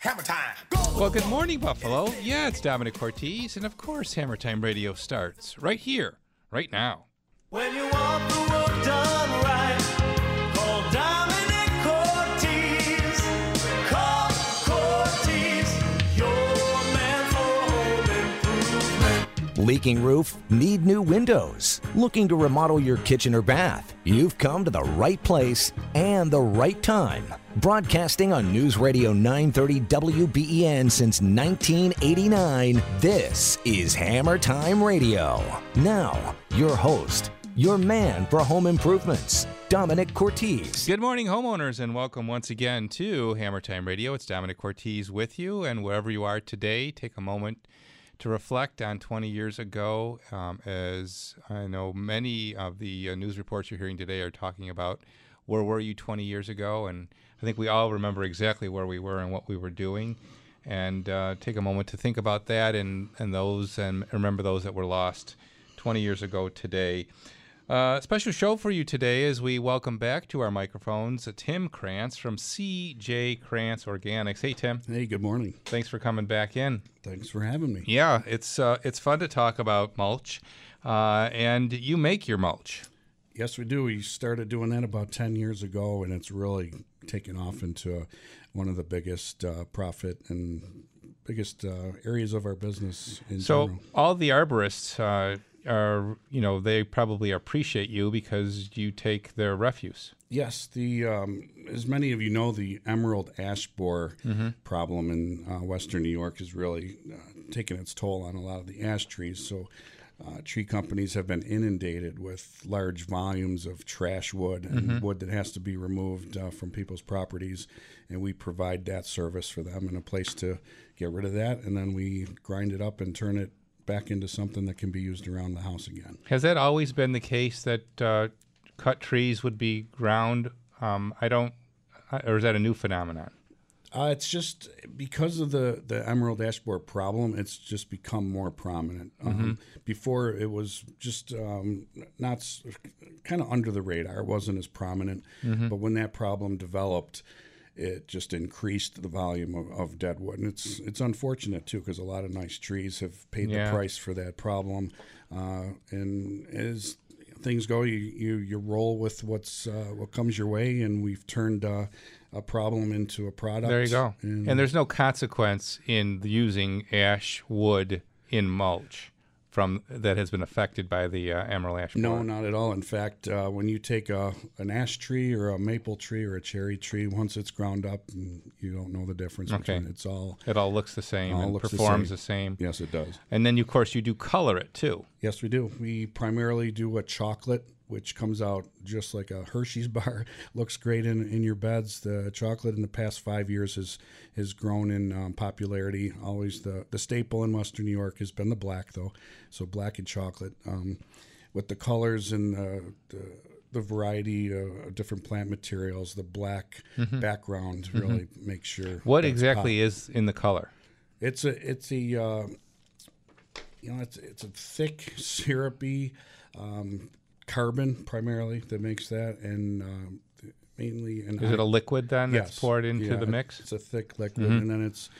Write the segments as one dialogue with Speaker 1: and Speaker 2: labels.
Speaker 1: Hammer time. Go!
Speaker 2: Well, good morning, Buffalo. Yeah, it's Domenic Cortese, and of course, Hammer Time Radio starts right here, right now.
Speaker 3: When you want the work done right,
Speaker 4: Leaking roof? Need new windows? Looking to remodel your kitchen or bath? You've come to the right place and the right time. Broadcasting on News Radio 930 WBEN since 1989, this is Hammer Time Radio. Now, your host, your man for home improvements, Domenic Cortese.
Speaker 2: Good morning, homeowners, and welcome once again to Hammer Time Radio. It's Domenic Cortese with you, and wherever you are today, take a moment to reflect on 20 years ago. Um, as I know many of the uh, news reports you're hearing today are talking about where were you 20 years ago, and I think we all remember exactly where we were and what we were doing. And uh, take a moment to think about that and, and those, and remember those that were lost 20 years ago today. Uh, special show for you today as we welcome back to our microphones uh, Tim Krantz from CJ Krantz Organics. Hey, Tim.
Speaker 5: Hey, good morning.
Speaker 2: Thanks for coming back in.
Speaker 5: Thanks for having me.
Speaker 2: Yeah, it's uh, it's fun to talk about mulch, uh, and you make your mulch.
Speaker 5: Yes, we do. We started doing that about 10 years ago, and it's really taken off into one of the biggest uh, profit and biggest uh, areas of our business in
Speaker 2: So
Speaker 5: general.
Speaker 2: all the arborists uh, are, you know, they probably appreciate you because you take their refuse.
Speaker 5: Yes, the um, as many of you know, the emerald ash borer
Speaker 2: Mm-hmm.
Speaker 5: problem in uh, western New York is really uh, taking its toll on a lot of the ash trees. So, uh, tree companies have been inundated with large volumes of trash wood and
Speaker 2: Mm-hmm.
Speaker 5: wood that has to be removed uh, from people's properties, and we provide that service for them and a place to get rid of that, and then we grind it up and turn it back into something that can be used around the house again.
Speaker 2: Has that always been the case that uh, cut trees would be ground? Um, I don't, or is that a new phenomenon?
Speaker 5: Uh, it's just because of the, the emerald ash borer problem. It's just become more prominent. Um, before it was just um, not kind of under the radar. It wasn't as prominent. But when that problem developed, it just increased the volume of, of dead wood, and it's it's unfortunate too because a lot of nice trees have paid
Speaker 2: Yeah.
Speaker 5: the price for that problem. Uh, and as things go, you, you you roll with what's uh, what comes your way, and we've turned uh, a problem into a product.
Speaker 2: There you go.
Speaker 5: And,
Speaker 2: And there's no consequence in using ash wood in mulch from that has been affected by the uh, emerald ash. borer?
Speaker 5: no, not at all. In fact, uh, when you take a an ash tree or a maple tree or a cherry tree, once it's ground up, mm, you don't know the difference
Speaker 2: Okay.
Speaker 5: between it's all.
Speaker 2: It all looks the same
Speaker 5: All
Speaker 2: and
Speaker 5: looks the
Speaker 2: performs
Speaker 5: same.
Speaker 2: the same.
Speaker 5: Yes, it does.
Speaker 2: And then, of course, you do color it too.
Speaker 5: Yes, we do. We primarily do a chocolate, which comes out just like a Hershey's bar. Looks great in, in your beds. The chocolate in the past five years has has grown in um, popularity. Always the the staple in Western New York has been the black, though. So black and chocolate, um, with the colors and the, the the variety of different plant materials, the black background really makes sure.
Speaker 2: Mm-hmm. What exactly is in the color?
Speaker 5: it's a it's a uh, you know it's it's a thick syrupy um, carbon primarily that makes that and um, mainly and
Speaker 2: Is it a liquid then that's poured into
Speaker 5: yeah,
Speaker 2: the mix?
Speaker 5: It's a thick liquid
Speaker 2: Mm-hmm.
Speaker 5: and then it's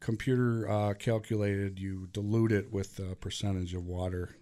Speaker 5: computer uh, calculated. You dilute it with a percentage of water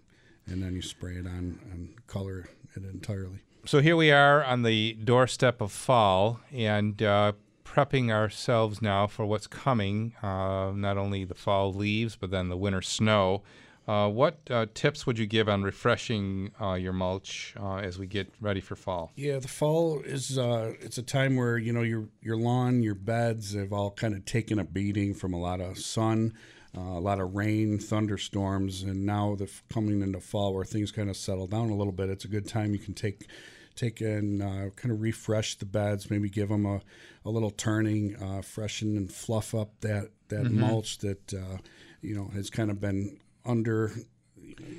Speaker 5: and then you spray it on and color it entirely.
Speaker 2: So here we are on the doorstep of fall and uh, prepping ourselves now for what's coming. Uh, not only the fall leaves, but then the winter snow. Uh, what uh, tips would you give on refreshing uh, your mulch uh, as we get ready for fall?
Speaker 5: Yeah, the fall is uh, it's a time where you know your your lawn, your beds have all kind of taken a beating from a lot of sun, uh, a lot of rain, thunderstorms, and now the f- coming into fall where things kind of settle down a little bit. It's a good time you can take take and uh, kind of refresh the beds, maybe give them a, a little turning, uh, freshen and fluff up that that mulch that uh, you know has kind of been under.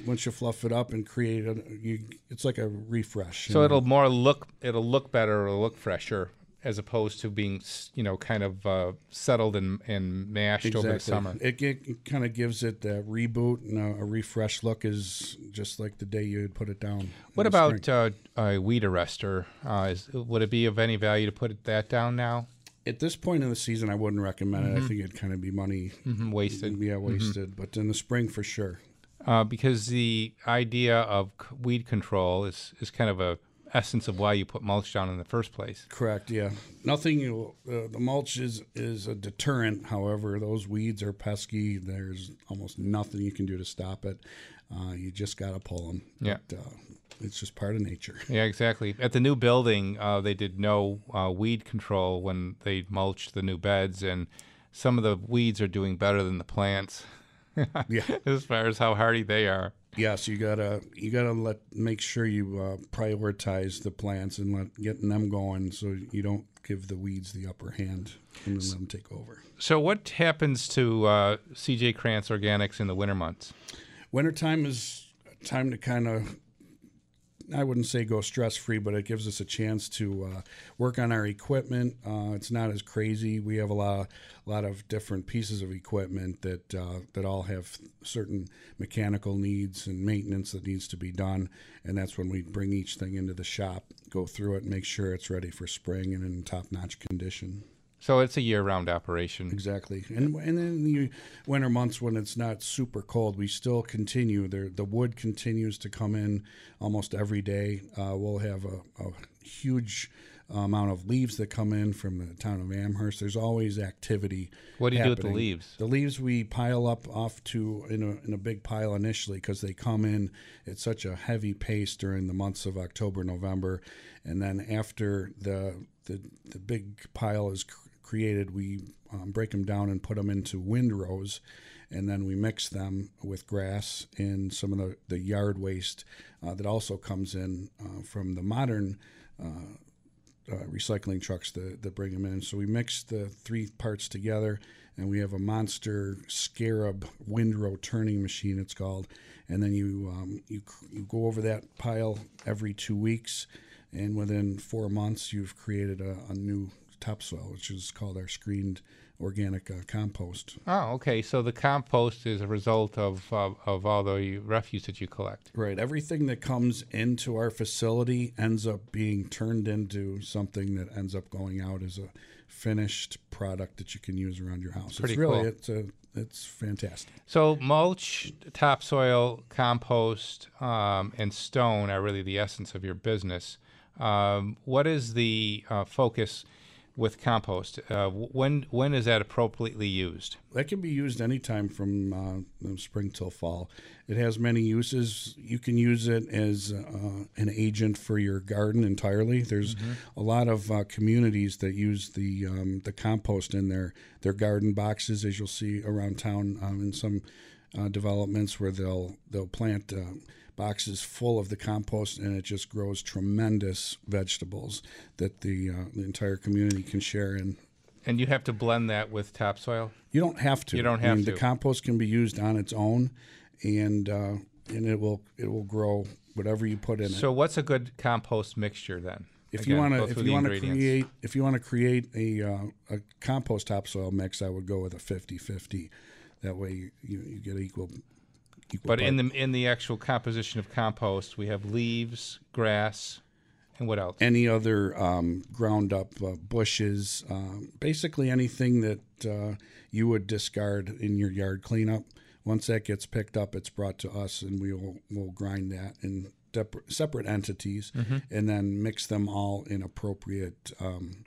Speaker 5: Once you fluff it up and create a, you, it's like a refresh.
Speaker 2: So
Speaker 5: know?
Speaker 2: it'll more look it'll look better, it'll look fresher, as opposed to being you know kind of uh, settled and, and mashed over the summer.
Speaker 5: It, it kind of gives it a reboot and a, a refresh look is just like the day you would put it down.
Speaker 2: What about uh, a weed arrestor? Uh, is, would it be of any value to put that down now?
Speaker 5: At this point in the season, I wouldn't recommend it. I think it'd kind of be money
Speaker 2: Mhm, wasted.
Speaker 5: yeah wasted. But in the spring, for sure.
Speaker 2: Uh, because the idea of weed control is, is kind of a essence of why you put mulch down in the first place.
Speaker 5: Correct. Yeah. Nothing. Uh, the mulch is is a deterrent. However, those weeds are pesky. There's almost nothing you can do to stop it. Uh, you just got to pull them.
Speaker 2: Yeah.
Speaker 5: But, uh, it's just part of nature.
Speaker 2: Yeah, exactly. At the new building, uh, they did no uh, weed control when they mulched the new beds, and some of the weeds are doing better than the plants
Speaker 5: Yeah.
Speaker 2: as far as how hardy they are.
Speaker 5: Yes, you gotta you gotta let make sure you uh, prioritize the plants and let getting them going so you don't give the weeds the upper hand and then let them take over.
Speaker 2: So, what happens to uh, CJ Krantz Organics in the winter months?
Speaker 5: Wintertime is a time to kind of I wouldn't say go stress free, but it gives us a chance to uh, work on our equipment. Uh, it's not as crazy. We have a lot, of, lot of different pieces of equipment that uh, that all have certain mechanical needs and maintenance that needs to be done, and that's when we bring each thing into the shop, go through it, make sure it's ready for spring and in top notch condition.
Speaker 2: So, it's a year round operation.
Speaker 5: Exactly, and and then the winter months when it's not super cold, we still continue. There, the wood continues to come in almost every day. Uh, we'll have a, a huge amount of leaves that come in from the town of Amherst. There's always activity.
Speaker 2: What do you do with the leaves?
Speaker 5: The leaves we pile up off to in a, in a big pile initially because they come in at such a heavy pace during the months of October, November, and then after the the, the big pile is created, we um, break them down and put them into windrows, and then we mix them with grass and some of the, the yard waste uh, that also comes in uh, from the modern uh, recycling trucks that, that bring them in. So we mix the three parts together, and we have a monster scarab windrow turning machine. It's called, and then you um, you you go over that pile every two weeks, and within four months you've created a, a new topsoil, which is called our screened organic uh, compost.
Speaker 2: Oh, okay. So, the compost is a result of, of, of all the refuse that you collect.
Speaker 5: Right. Everything that comes into our facility ends up being turned into something that ends up going out as a finished product that you can use around your house.
Speaker 2: Pretty
Speaker 5: it's really
Speaker 2: cool.
Speaker 5: it's a it's fantastic.
Speaker 2: So, mulch, topsoil, compost, um, and stone are really the essence of your business. Um, what is the uh, focus with compost? Uh, when when is that appropriately used?
Speaker 5: That can be used anytime from uh, spring till fall. It has many uses. You can use it as uh, an agent for your garden entirely. There's a lot of uh, communities that use the um, the compost in their their garden boxes, as you'll see around town um, in some uh, developments where they'll they'll plant. Uh, boxes full of the compost and it just grows tremendous vegetables that the, uh, the entire community can share in
Speaker 2: And you have to blend that with topsoil.
Speaker 5: you don't have to.
Speaker 2: You don't
Speaker 5: I
Speaker 2: have
Speaker 5: mean,
Speaker 2: to.
Speaker 5: The compost can be used on its own, and uh, and it will it will grow whatever you put in it.
Speaker 2: So, what's a good compost mixture then?
Speaker 5: If
Speaker 2: Again,
Speaker 5: you want to if you want to create if you want to create a uh, a compost topsoil mix, I would go with a 50-50. That way you, you get equal. Equal
Speaker 2: But in the in the actual composition of compost, we have leaves, grass, and what else?
Speaker 5: any other um, ground up uh, bushes, um, basically anything that uh, you would discard in your yard cleanup. Once that gets picked up, it's brought to us, and we will we'll grind that in dep- separate entities, and then mix them all in appropriate um,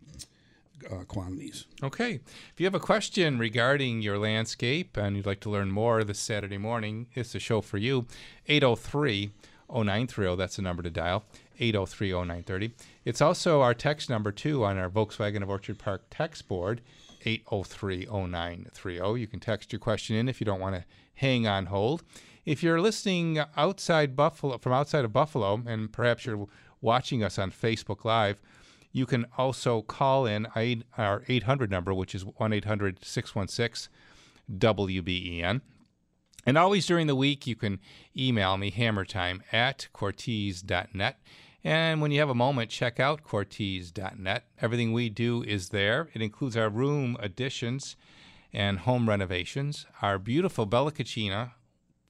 Speaker 5: uh, quantities.
Speaker 2: Okay. If you have a question regarding your landscape and you'd like to learn more this Saturday morning, it's a show for you. 803 0930, that's the number to dial. 803 0930. It's also our text number, too, on our Volkswagen of Orchard Park text board, 803 0930. You can text your question in if you don't want to hang on hold. If you're listening outside Buffalo, from outside of Buffalo, and perhaps you're watching us on Facebook Live, you can also call in our 800 number, which is 1 800 616 WBEN. And always during the week, you can email me hammertime at cortese.net. And when you have a moment, check out cortese.net. Everything we do is there. It includes our room additions and home renovations, our beautiful Bella Cucina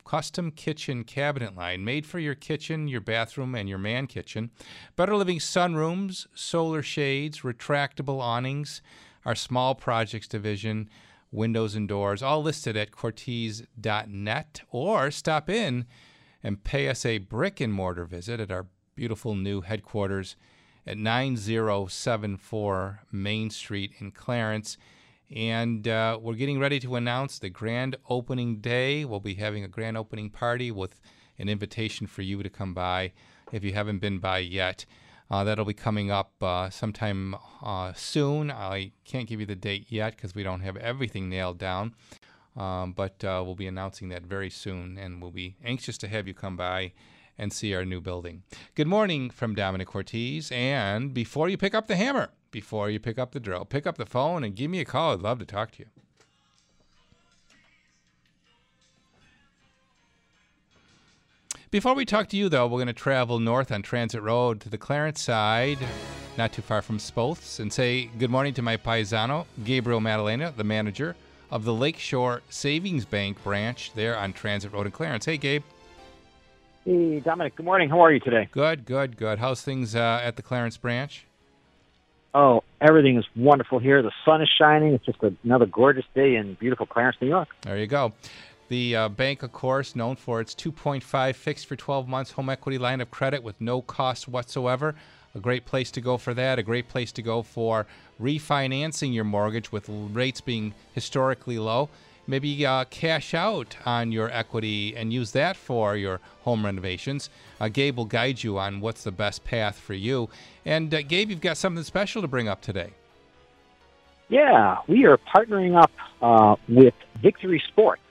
Speaker 2: custom kitchen cabinet line made for your kitchen, your bathroom, and your man kitchen. Better living sunrooms, solar shades, retractable awnings, our small projects division, windows and doors, all listed at Cortese.net, or stop in and pay us a brick and mortar visit at our beautiful new headquarters at 9074 Main Street in Clarence. And uh, we're getting ready to announce the grand opening day. We'll be having a grand opening party with an invitation for you to come by if you haven't been by yet. Uh, that'll be coming up uh, sometime uh, soon. I can't give you the date yet because we don't have everything nailed down. Um, but uh, we'll be announcing that very soon, and we'll be anxious to have you come by and see our new building. Good morning from Domenic Cortese, And before you pick up the hammer, before you pick up the drill, pick up the phone and give me a call. I'd love to talk to you. Before we talk to you, though, we're going to travel north on Transit Road to the Clarence side, not too far from Spoth's, and say good morning to my paisano, Gabriel Madalena, the manager of the Lakeshore Savings Bank branch there on Transit Road in Clarence. Hey, Gabe.
Speaker 1: Hey, Domenic. Good morning. How are you today?
Speaker 2: Good, good, good. How's things uh, at the Clarence branch?
Speaker 1: Oh, everything is wonderful here. The sun is shining. It's just another gorgeous day in beautiful Clarence, New York.
Speaker 2: There you go. The uh, bank, of course, known for its 2.5 fixed for 12 months home equity line of credit with no cost whatsoever. A great place to go for that. A great place to go for refinancing your mortgage with rates being historically low. Maybe uh, cash out on your equity and use that for your home renovations. Uh, Gabe will guide you on what's the best path for you. And uh, Gabe, you've got something special to bring up today.
Speaker 1: Yeah, we are partnering up uh, with Victory Sports.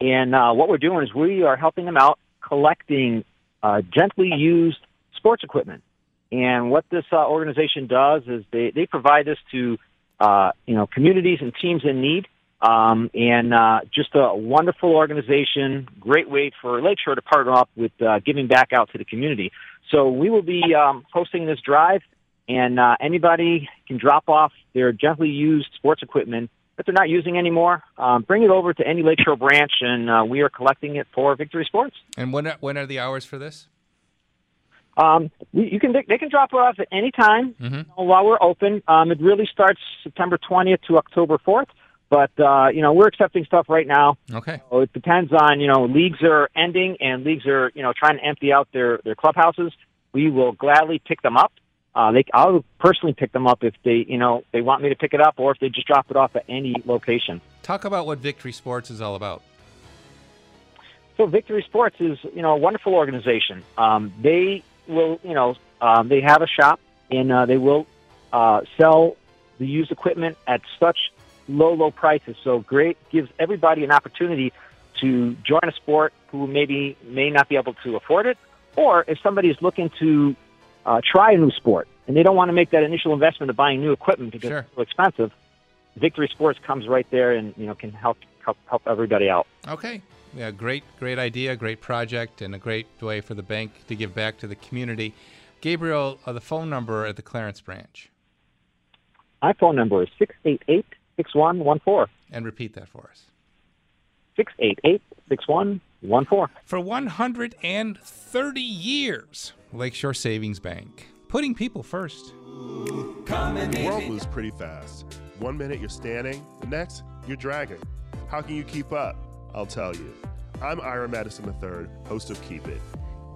Speaker 1: And uh, what we're doing is we are helping them out collecting uh, gently used sports equipment. And what this organization does is they, they provide this to you know communities and teams in need. Um, and uh, just a wonderful organization, great way for Lakeshore to partner up with uh, giving back out to the community. So we will be um, hosting this drive, and uh, anybody can drop off their gently used sports equipment that they're not using anymore. Um, bring it over to any Lakeshore branch, and uh, we are collecting it for Victory Sports.
Speaker 2: And when are, when are the hours for this?
Speaker 1: Um, you can they can drop it off at any time
Speaker 2: Mhm.
Speaker 1: you know, while we're open. Um, it really starts September 20th to October 4th, but uh, you know we're accepting stuff right now.
Speaker 2: Okay.
Speaker 1: So it depends on you know leagues are ending and leagues are you know trying to empty out their their clubhouses. We will gladly pick them up. Uh, they I'll personally pick them up if they you know they want me to pick it up or if they just drop it off at any location.
Speaker 2: Talk about what Victory Sports is all about.
Speaker 1: So Victory Sports is, you know, a wonderful organization. Um, they will, you know, um, they have a shop and uh, they will uh, sell the used equipment at such low, low prices. So great gives everybody an opportunity to join a sport who maybe may not be able to afford it, or if somebody is looking to uh, try a new sport and they don't want to make that initial investment of buying new equipment because
Speaker 2: Sure.
Speaker 1: it's so expensive. Victory Sports comes right there and you know can help help help everybody out.
Speaker 2: Okay. Yeah, great, great idea, great project, and a great way for the bank to give back to the community. Gabriel, uh, the phone number at the Clarence branch,
Speaker 1: My phone number is six eight eight six one one four.
Speaker 2: and repeat that for us.
Speaker 1: Six eight eight six one one four.
Speaker 2: For 130 years, Lakeshore Savings Bank, putting people first.
Speaker 6: The world moves pretty fast. One minute you're standing, the next you're dragging. How can you keep up? I'll tell you. I'm Ira Madison III, host of Keep It.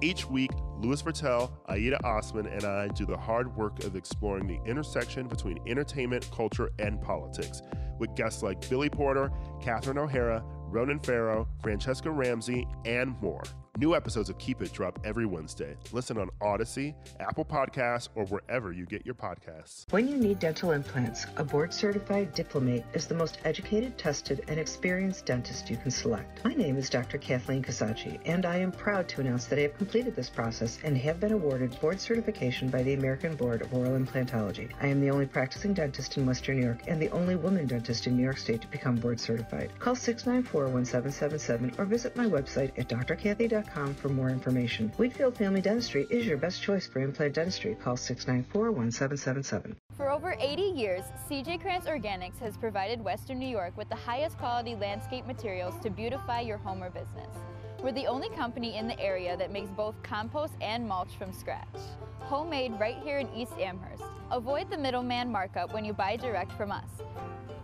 Speaker 6: Each week, Louis Virtel, Aida Osman, and I do the hard work of exploring the intersection between entertainment, culture, and politics with guests like Billy Porter, Catherine O'Hara, Ronan Farrow, Franchesca Ramsey, and more. New episodes of Keep It drop every Wednesday. Listen on Odyssey, Apple Podcasts, or wherever you get your podcasts.
Speaker 7: When you need dental implants, a board certified diplomate is the most educated, tested, and experienced dentist you can select. My name is Dr. Kathleen Kasachi, and I am proud to announce that I have completed this process and have been awarded board certification by the American Board of Oral Implantology. I am the only practicing dentist in Western New York and the only woman dentist in New York State to become board certified. Call 694 1777 or visit my website at drkathy.com for more information. Wheatfield Family Dentistry is your best choice for implant dentistry. Call 694 1777.
Speaker 8: For over 80 years, CJ Krantz Organics has provided Western New York with the highest quality landscape materials to beautify your home or business. We're the only company in the area that makes both compost and mulch from scratch. Homemade right here in East Amherst. Avoid the middleman markup when you buy direct from us.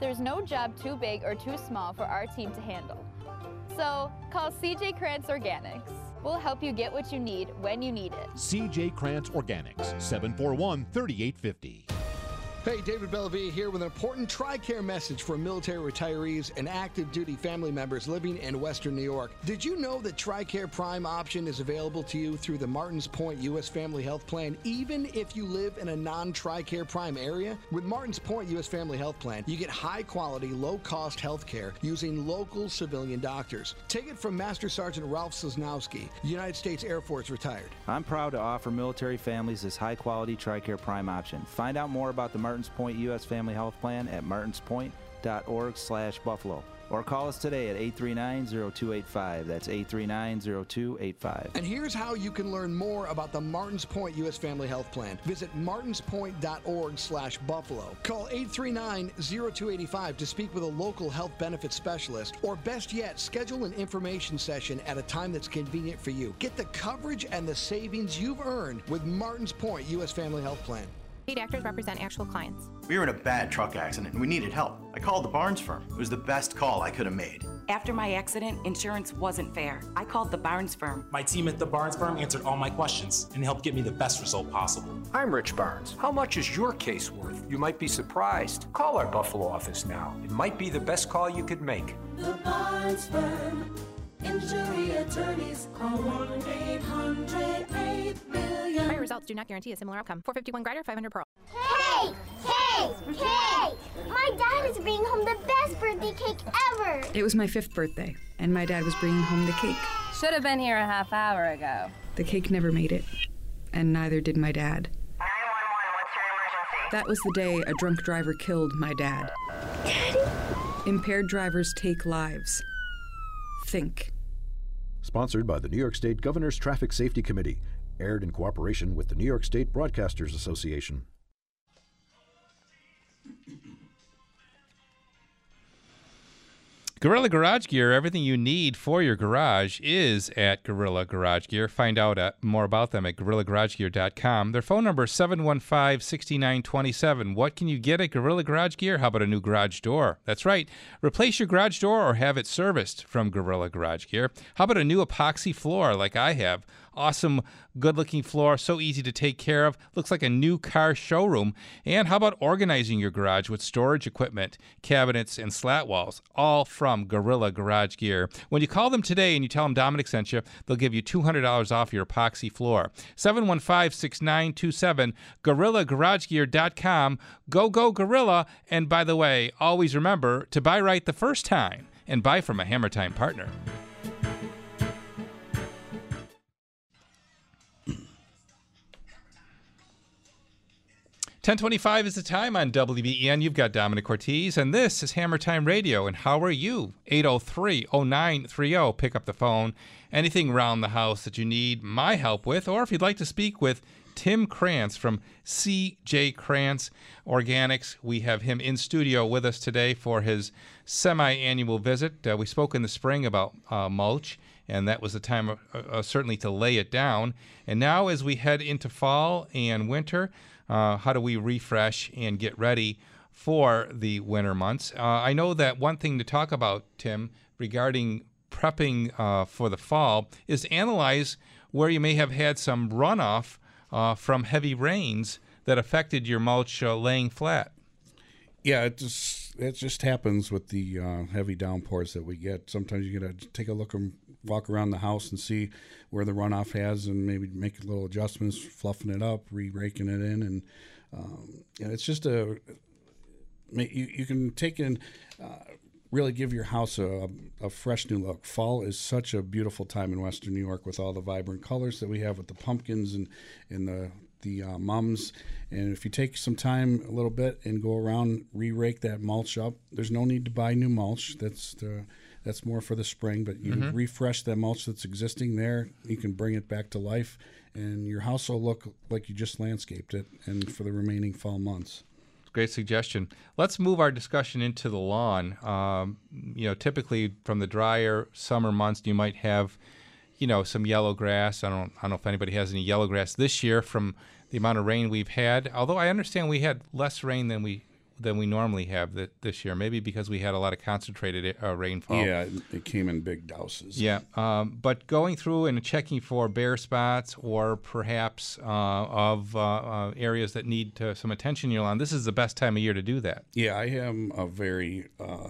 Speaker 8: There's no job too big or too small for our team to handle. So call CJ Krantz Organics. We'll help you get what you need when you need it.
Speaker 9: CJ Krantz Organics, 741 3850.
Speaker 10: Hey, David Bellavia here with an important TRICARE message for military retirees and active duty family members living in Western New York. Did you know that TRICARE Prime option is available to you through the Martins Point U.S. Family Health Plan, even if you live in a non TRICARE Prime area? With Martins Point U.S. Family Health Plan, you get high quality, low cost health care using local civilian doctors. Take it from Master Sergeant Ralph Sosnowski, United States Air Force retired.
Speaker 11: I'm proud to offer military families this high quality TRICARE Prime option. Find out more about the Point U.S. Family Health Plan at martinspoint.org slash buffalo. Or call us today at 839-0285. That's 839-0285.
Speaker 10: And here's how you can learn more about the Martins Point U.S. Family Health Plan. Visit martinspoint.org slash buffalo. Call 839-0285 to speak with a local health benefits specialist. Or best yet, schedule an information session at a time that's convenient for you. Get the coverage and the savings you've earned with Martins Point U.S. Family Health Plan.
Speaker 12: Paid actors represent actual clients.
Speaker 13: We were in a bad truck accident and we needed help. I called the Barnes firm. It was the best call I could have made.
Speaker 14: After my accident, insurance wasn't fair. I called the Barnes firm.
Speaker 15: My team at the Barnes firm answered all my questions and helped get me the best result possible.
Speaker 16: I'm Rich Barnes. How much is your case worth? You might be surprised. Call our Buffalo office now. It might be the best call you could make.
Speaker 3: The Barnes Firm. Injury attorneys. Call 1 800 8 million.
Speaker 12: Prior results do not guarantee a similar outcome. 451 Grider, 500 Pearl.
Speaker 17: Cake! Cake! Cake! My dad is bringing home the best birthday cake ever!
Speaker 18: It was my fifth birthday, and my dad was bringing home the cake.
Speaker 19: Should have been here a half hour ago.
Speaker 18: The cake never made it, and neither did my dad. 911, what's your emergency? That was the day a drunk driver killed my dad.
Speaker 17: Daddy?
Speaker 18: Impaired drivers take lives. Think.
Speaker 9: Sponsored by the New York State Governor's Traffic Safety Committee. Aired in cooperation with the New York State Broadcasters Association.
Speaker 2: Gorilla Garage Gear, everything you need for your garage is at Gorilla Garage Gear. Find out uh, more about them at gorillagaragegear.com. Their phone number is 715 6927. What can you get at Gorilla Garage Gear? How about a new garage door? That's right. Replace your garage door or have it serviced from Gorilla Garage Gear. How about a new epoxy floor like I have? Awesome, good looking floor, so easy to take care of. Looks like a new car showroom. And how about organizing your garage with storage equipment, cabinets, and slat walls? All from Gorilla Garage Gear. When you call them today and you tell them Domenic sent you, they'll give you $200 off your epoxy floor. 715 6927, GorillaGarageGear.com. Go, go, Gorilla. And by the way, always remember to buy right the first time and buy from a Hammer Time partner. 1025 is the time on WBEN. You've got Domenic Cortese, and this is Hammer Time Radio. And how are you? 803 0930. Pick up the phone. Anything around the house that you need my help with, or if you'd like to speak with Tim Krantz from CJ Krantz Organics. We have him in studio with us today for his semi annual visit. Uh, we spoke in the spring about uh, mulch, and that was the time uh, uh, certainly to lay it down. And now, as we head into fall and winter, uh, how do we refresh and get ready for the winter months? Uh, I know that one thing to talk about, Tim, regarding prepping uh, for the fall is analyze where you may have had some runoff uh, from heavy rains that affected your mulch uh, laying flat.
Speaker 5: Yeah, it just it just happens with the heavy downpours that we get. Sometimes you gotta take a look walk around the house and see where the runoff has, and maybe make a little adjustments, fluffing it up, re-raking it in, and um, it's just a you you can take in. Uh, really give your house a, a fresh new look. Fall is such a beautiful time in Western New York with all the vibrant colors that we have with the pumpkins and, and the the uh, mums. And if you take some time, a little bit, and go around, re-rake that mulch up. There's no need to buy new mulch. That's the that's more for the spring. But you
Speaker 2: Mhm.
Speaker 5: refresh that mulch that's existing there. You can bring it back to life, and your house will look like you just landscaped it. And for the remaining fall months.
Speaker 2: Great suggestion. Let's move our discussion into the lawn. Um, you know, typically from the drier summer months, you might have you know, some yellow grass. I don't, I don't know if anybody has any yellow grass this year from the amount of rain we've had. Although I understand we had less rain than we than we normally have th- this year. Maybe because we had a lot of concentrated uh, rainfall.
Speaker 5: Yeah, it- came in big douses.
Speaker 2: Yeah, um, but going through and checking for bare spots or perhaps uh, of uh, uh, areas that need some attention lawn, this is the best time of year to do that.
Speaker 5: Yeah, I am a very uh,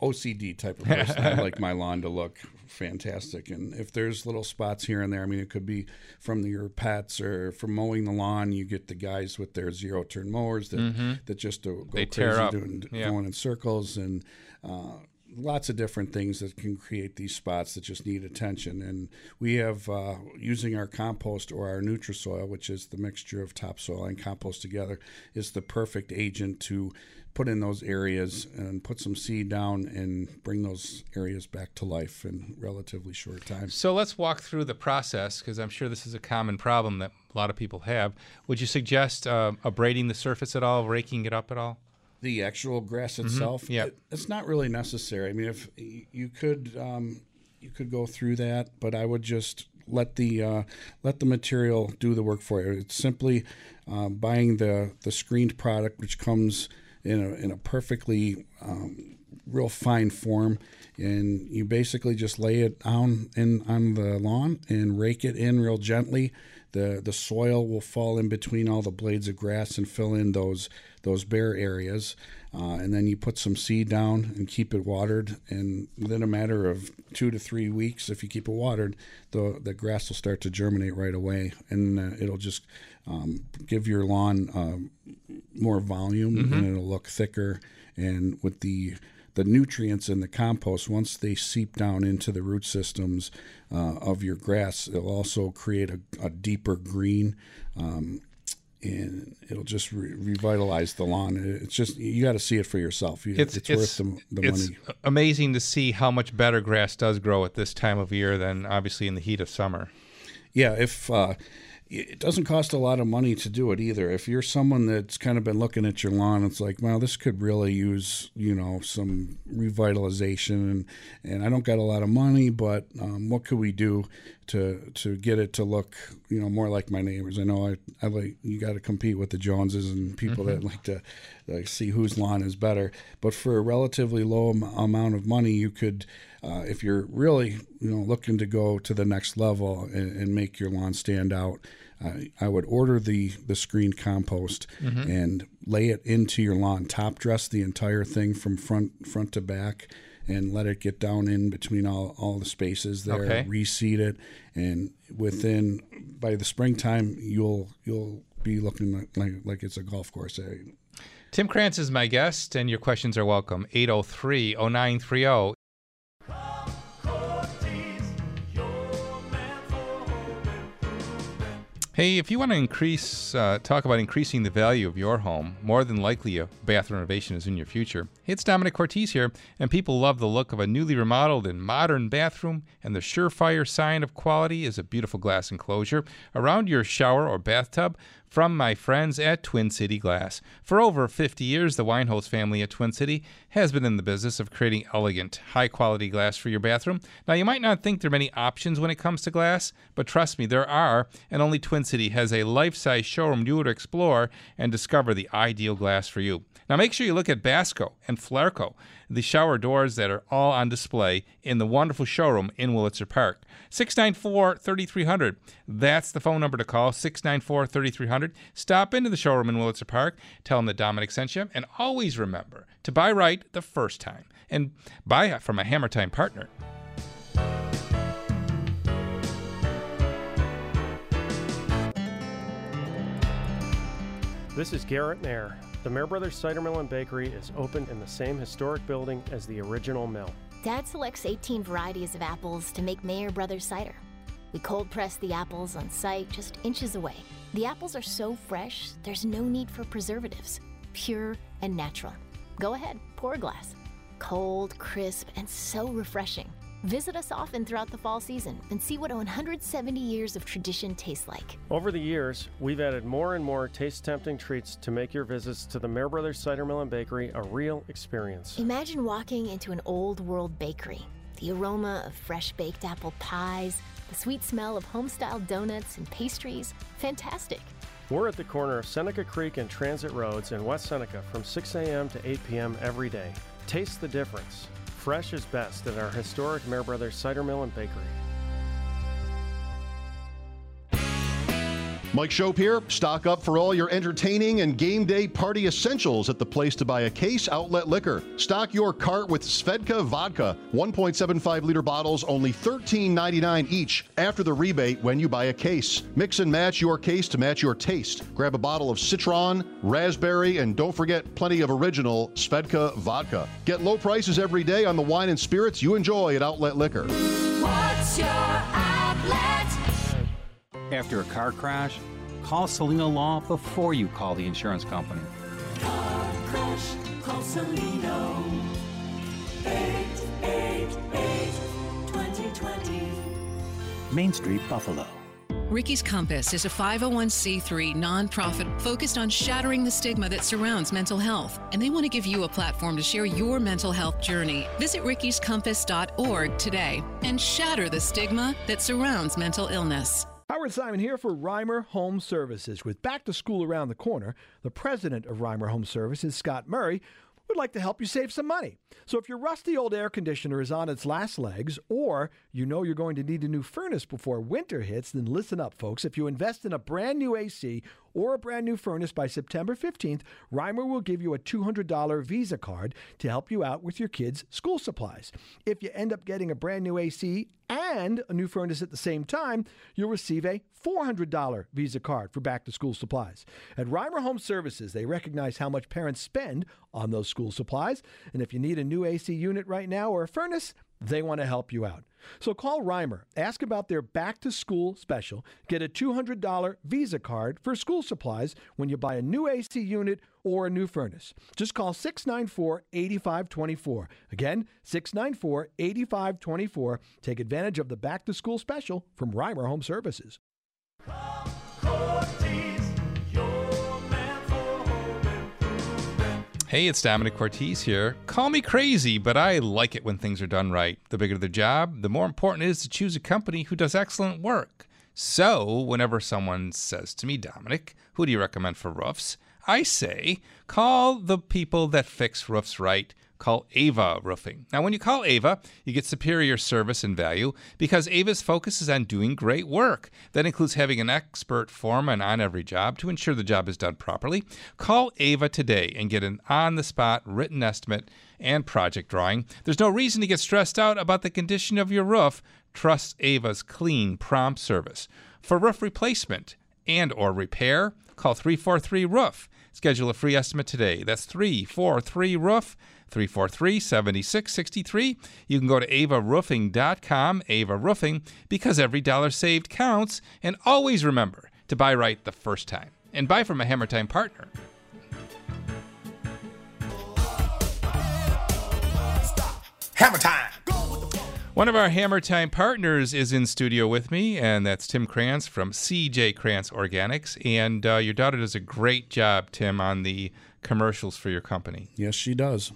Speaker 5: OCD type of person. I like my lawn to look fantastic, and if there's little spots here and there, I mean, it could be from your pets or from mowing the lawn. You get the guys with their zero turn mowers that
Speaker 2: Mhm.
Speaker 5: that just go
Speaker 2: They
Speaker 5: crazy doing
Speaker 2: Yeah.
Speaker 5: going in circles and. Uh, Lots of different things that can create these spots that just need attention, and we have uh, using our compost or our Nutrisoil, which is the mixture of topsoil and compost together, is the perfect agent to put in those areas and put some seed down and bring those areas back to life in relatively short time.
Speaker 2: So let's walk through the process because I'm sure this is a common problem that a lot of people have. Would you suggest uh, abrading the surface at all, raking it up at all?
Speaker 5: The actual grass
Speaker 2: Mhm.
Speaker 5: itself,
Speaker 2: Yeah.
Speaker 5: it- it's not really necessary. I mean, if you could, um, you could go through that, but I would just let the uh, let the material do the work for you. It's simply uh, buying the the screened product, which comes in a in a perfectly um, real fine form, and you basically just lay it down in on the lawn and rake it in real gently. The the soil will fall in between all the blades of grass and fill in those those bare areas. Uh, and then you put some seed down and keep it watered. And within a matter of two to three weeks, if you keep it watered, the the grass will start to germinate right away, and uh, it'll just um, give your lawn um, more volume,
Speaker 2: Mhm.
Speaker 5: and it'll look thicker. And with the the nutrients in the compost, once they seep down into the root systems uh, of your grass, it'll also create a, a deeper green. Um, and it'll just re- revitalize the lawn. It's just you got to see it for yourself. You- It's, worth the, the
Speaker 2: it's
Speaker 5: money.
Speaker 2: amazing to see how much better grass does grow at this time of year than obviously in the heat of summer.
Speaker 5: Yeah, if uh, it doesn't cost a lot of money to do it either. If you're someone that's kind of been looking at your lawn, it's like, well, this could really use you know some revitalization, and and I don't got a lot of money, but um, what could we do to to get it to look you know more like my neighbors? I know I, I like you got to compete with the Joneses and people that like to like, see whose lawn is better, but for a relatively low am- amount of money, you could. Uh, if you're really, you know, looking to go to the next level and, and make your lawn stand out, uh, I would order the the screened compost
Speaker 2: Mhm.
Speaker 5: and lay it into your lawn. Top dress the entire thing from front front to back, and let it get down in between all, all the spaces there.
Speaker 2: Okay.
Speaker 5: Reseed it, and within by the springtime, you'll you'll be looking like like, like it's a golf course. Uh,
Speaker 2: Tim Krantz is my guest, and your questions are welcome. 803 0930. Hey, if you want to increase, uh, talk about increasing the value of your home, more than likely a bathroom renovation is in your future. It's Domenic Cortese here, and people love the look of a newly remodeled and modern bathroom, and the surefire sign of quality is a beautiful glass enclosure around your shower or bathtub from my friends at Twin City Glass. For over 50 years, the Winehouse family at Twin City has been in the business of creating elegant, high quality glass for your bathroom. Now, you might not think there are many options when it comes to glass, but trust me, there are, and only Twin City has a life size showroom you would explore and discover the ideal glass for you. Now, make sure you look at Basco and Fleurco, the shower doors that are all on display in the wonderful showroom in Wurlitzer Park. 694 3300. That's the phone number to call 694 3300. Stop into the showroom in Wurlitzer Park, tell them that Domenic sent you, and always remember to buy right the first time and buy from a Hammer Time partner.
Speaker 20: This is Garrett Mayer. The Mayer Brothers Cider Mill and Bakery is open in the same historic building as the original mill.
Speaker 21: Dad selects 18 varieties of apples to make Mayer Brothers cider. We cold press the apples on site just inches away. The apples are so fresh, there's no need for preservatives. Pure and natural. Go ahead, pour a glass. Cold, crisp, and so refreshing. Visit us often throughout the fall season and see what 170 years of tradition tastes like.
Speaker 20: Over the years, we've added more and more taste tempting treats to make your visits to the Mayer Brothers Cider Mill and Bakery a real experience.
Speaker 21: Imagine walking into an old world bakery. The aroma of fresh baked apple pies, the sweet smell of homestyle donuts and pastries. Fantastic.
Speaker 20: We're at the corner of Seneca Creek and Transit Roads in West Seneca from 6 a.m. to 8 p.m. every day. Taste the difference. Fresh is best at our historic Mayer Brothers Cider Mill and Bakery.
Speaker 22: Mike Shope here. Stock up for all your entertaining and game day party essentials at the place to buy a case outlet liquor. Stock your cart with Svedka vodka, 1.75 liter bottles, only $13.99 each after the rebate when you buy a case. Mix and match your case to match your taste. Grab a bottle of citron, raspberry, and don't forget plenty of original Svedka vodka. Get low prices every day on the wine and spirits you enjoy at Outlet Liquor.
Speaker 3: What's your outlet?
Speaker 23: After a car crash, call Cellino Law before you call the insurance company.
Speaker 3: Car crash, call Cellino. 888-2020.
Speaker 23: Main Street, Buffalo.
Speaker 24: Ricky's Compass is a 501c3 nonprofit focused on shattering the stigma that surrounds mental health, and they want to give you a platform to share your mental health journey. Visit rickyscompass.org today and shatter the stigma that surrounds mental illness.
Speaker 25: Howard Simon here for Reimer Home Services. With back to school around the corner, the president of Reimer Home Services, Scott Murray, would like to help you save some money. So if your rusty old air conditioner is on its last legs, or you know you're going to need a new furnace before winter hits, then listen up, folks. If you invest in a brand new AC or a brand new furnace by September 15th, Reimer will give you a $200 Visa card to help you out with your kids' school supplies. If you end up getting a brand new AC and a new furnace at the same time, you'll receive a $400 Visa card for back to school supplies. At Reimer Home Services, they recognize how much parents spend on those school supplies, and if you need a new AC unit right now or a furnace, they want to help you out. So call Reimer, ask about their back to school special, get a $200 Visa card for school supplies when you buy a new AC unit or a new furnace. Just call 694 8524. Again, 694 8524. Take advantage of the back to school special from Reimer Home Services.
Speaker 2: Hey, it's Domenic Cortese here. Call me crazy, but I like it when things are done right. The bigger the job, the more important it is to choose a company who does excellent work. So, whenever someone says to me, Domenic, who do you recommend for roofs? I say, call the people that fix roofs right. Call Ava Roofing. Now, when you call Ava, you get superior service and value because Ava's focus is on doing great work. That includes having an expert foreman on every job to ensure the job is done properly. Call Ava today and get an on the spot written estimate and project drawing. There's no reason to get stressed out about the condition of your roof. Trust Ava's clean, prompt service. For roof replacement and or repair, call 343 Roof. Schedule a free estimate today. That's 343 Roof. 343 7663. You can go to avaroofing.com, Ava Roofing, because every dollar saved counts. And always remember to buy right the first time. And buy from a Hammer Time partner.
Speaker 26: Hammer time.
Speaker 2: One of our Hammer Time partners is in studio with me, and that's Tim Krantz from CJ Krantz Organics. And uh, your daughter does a great job, Tim, on the commercials for your company.
Speaker 5: Yes, she does.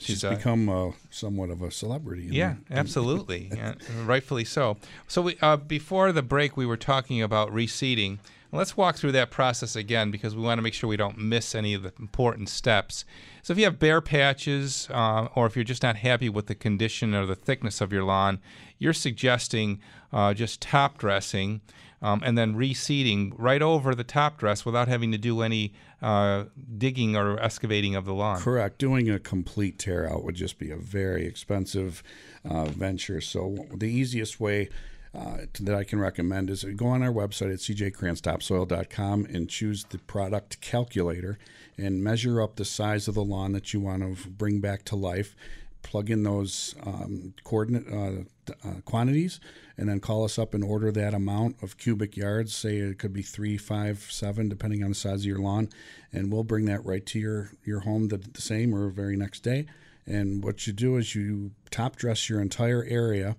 Speaker 5: She's,
Speaker 2: She's, uh,
Speaker 5: become uh, somewhat of a celebrity. in
Speaker 2: Yeah,
Speaker 5: the-
Speaker 2: absolutely, yeah, rightfully so. So we, uh, before the break, we were talking about reseeding. Let's walk through that process again because we want to make sure we don't miss any of the important steps. So if you have bare patches, uh, or if you're just not happy with the condition or the thickness of your lawn, you're suggesting uh, just top dressing. Um, and then reseeding right over the top dress without having to do any uh, digging or excavating of the lawn.
Speaker 5: Correct. Doing a complete tear out would just be a very expensive uh, venture. So the easiest way uh, that I can recommend is go on our website at cjkrantztopsoil.com and choose the product calculator and measure up the size of the lawn that you want to bring back to life. Plug in those um, coordinate uh, uh, quantities, and then call us up and order that amount of cubic yards. Say it could be three, five, seven, depending on the size of your lawn, and we'll bring that right to your your home the, the same or very next day. And what you do is you top dress your entire area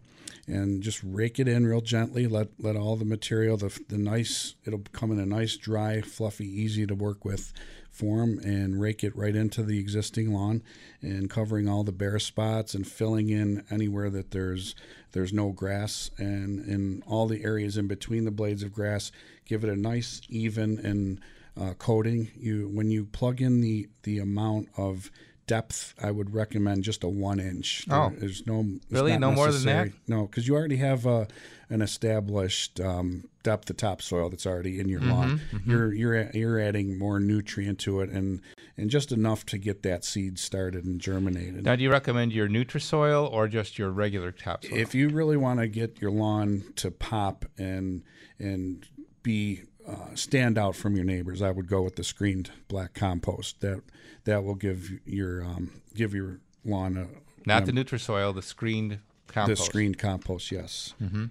Speaker 5: and just rake it in real gently. Let let all the material, the the nice, it'll come in a nice, dry, fluffy, easy to work with form and rake it right into the existing lawn and covering all the bare spots and filling in anywhere that there's there's no grass and in all the areas in between the blades of grass give it a nice even and uh, coating you when you plug in the the amount of depth i would recommend just a one inch
Speaker 2: Oh.
Speaker 5: There- there's no
Speaker 2: Really? No more than that?
Speaker 5: no because you already have uh, an established um, depth of topsoil that's already in your lawn
Speaker 2: Mhm, mhm.
Speaker 5: you're you're you're adding more nutrient to it and and just enough to get that seed started and germinated
Speaker 2: Now, do you recommend your Nutrisoil or just your regular topsoil?
Speaker 5: if you really want to get your lawn to pop and and be uh, stand out from your neighbors, I would go with the screened black compost. That that will give your um, give your lawn a
Speaker 2: not
Speaker 5: um,
Speaker 2: the Nutrisoil, the screened compost.
Speaker 5: the screened compost. Yes.
Speaker 2: hmm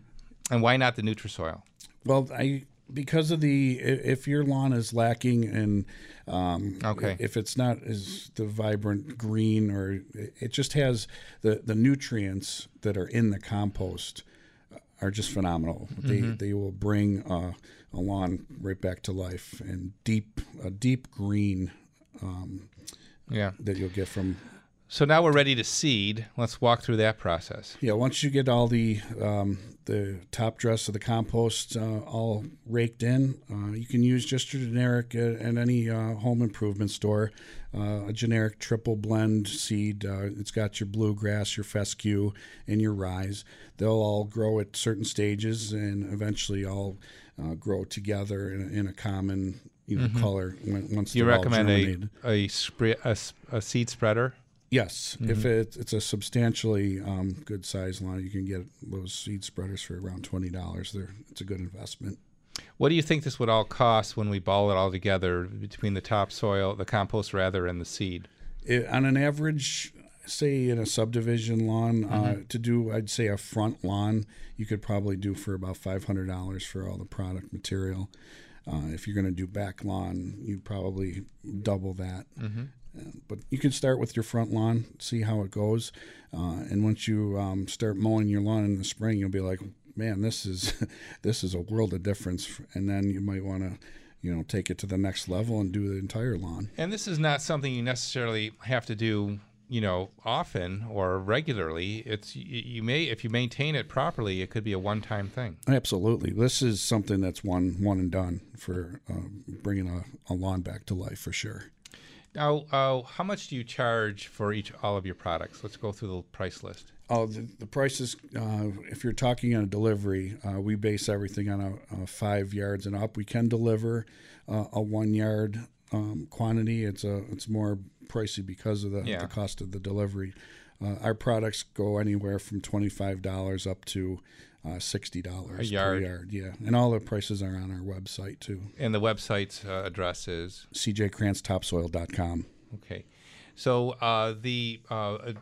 Speaker 2: And why not the Nutrisoil?
Speaker 5: Well, I because of the if your lawn is lacking and um,
Speaker 2: Okay.
Speaker 5: if it's not as the vibrant green or it just has the the nutrients that are in the compost are just phenomenal.
Speaker 2: Mhm.
Speaker 5: They they will bring uh, a lawn right back to life and deep a deep green. Um,
Speaker 2: Yeah.
Speaker 5: that you'll get from
Speaker 2: So now we're ready to seed. Let's walk through that process.
Speaker 5: Yeah, once you get all the um, the top dress of the compost uh, all raked in, uh, you can use just your generic at, at any uh, home improvement store. Uh, a generic triple blend seed. Uh, it's got your bluegrass, your fescue, and your rise. They'll all grow at certain stages and eventually all uh, grow together in a, in a common you know
Speaker 2: Mhm.
Speaker 5: color when, once
Speaker 2: you recommend a a, spre- a a seed spreader?
Speaker 5: Yes, if
Speaker 2: Mhm.
Speaker 5: it, it's a substantially um, good size lawn you can get those seed spreaders for around twenty dollars. They're it's a good investment.
Speaker 2: What do you think this would all cost when we ball it all together between the topsoil, the compost rather, and the seed?
Speaker 5: It, on an average, say in a subdivision lawn, uh,
Speaker 2: Mhm.
Speaker 5: to do I'd say a front lawn, you could probably do for about five hundred dollars for all the product material. Uh, if you're going to do back lawn, you'd probably double that.
Speaker 2: Mhm.
Speaker 5: Uh, but you can start with your front lawn, see how it goes, uh, and once you um, start mowing your lawn in the spring, you'll be like, "Man, this is this is a world of difference." And then you might want to, you know, take it to the next level and do the entire lawn.
Speaker 2: And this is not something you necessarily have to do, you know, often or regularly. It's you, you may if you maintain it properly, it could be a one-time thing.
Speaker 5: Absolutely, this is something that's one one and done for uh, bringing a, a lawn back to life for sure.
Speaker 2: Now, uh, how much do you charge for each all of your products? Let's go through the price list.
Speaker 5: Oh, the, the prices, uh, if you're talking on a delivery, uh, we base everything on a, a five yards and up. We can deliver uh, a one yard um, quantity. It's a it's more pricey because of the,
Speaker 2: Yeah.
Speaker 5: the cost of the delivery. Uh, our products go anywhere from twenty five dollars up to uh, sixty dollars
Speaker 2: A yard.
Speaker 5: per yard. Yeah, and all the prices are on our website too.
Speaker 2: And the website's uh, address is
Speaker 5: cjkrantztopsoil.com.
Speaker 2: Okay. So uh, the uh,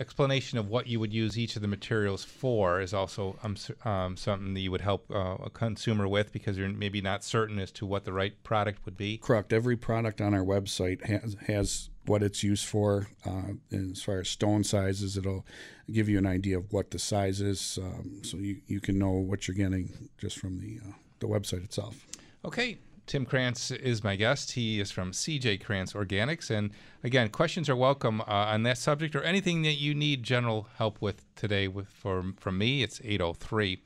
Speaker 2: explanation of what you would use each of the materials for is also um, um, something that you would help uh, a consumer with because you're maybe not certain as to what the right product would be.
Speaker 5: Correct. Every product on our website has, has what it's used for. Uh, as far as stone sizes, it'll give you an idea of what the size is, um, so you, you can know what you're getting just from the uh, the website itself.
Speaker 2: Okay. Tim Krantz is my guest. He is from CJ Krantz Organics. And again, questions are welcome uh, on that subject or anything that you need general help with today with for, from me. It's 803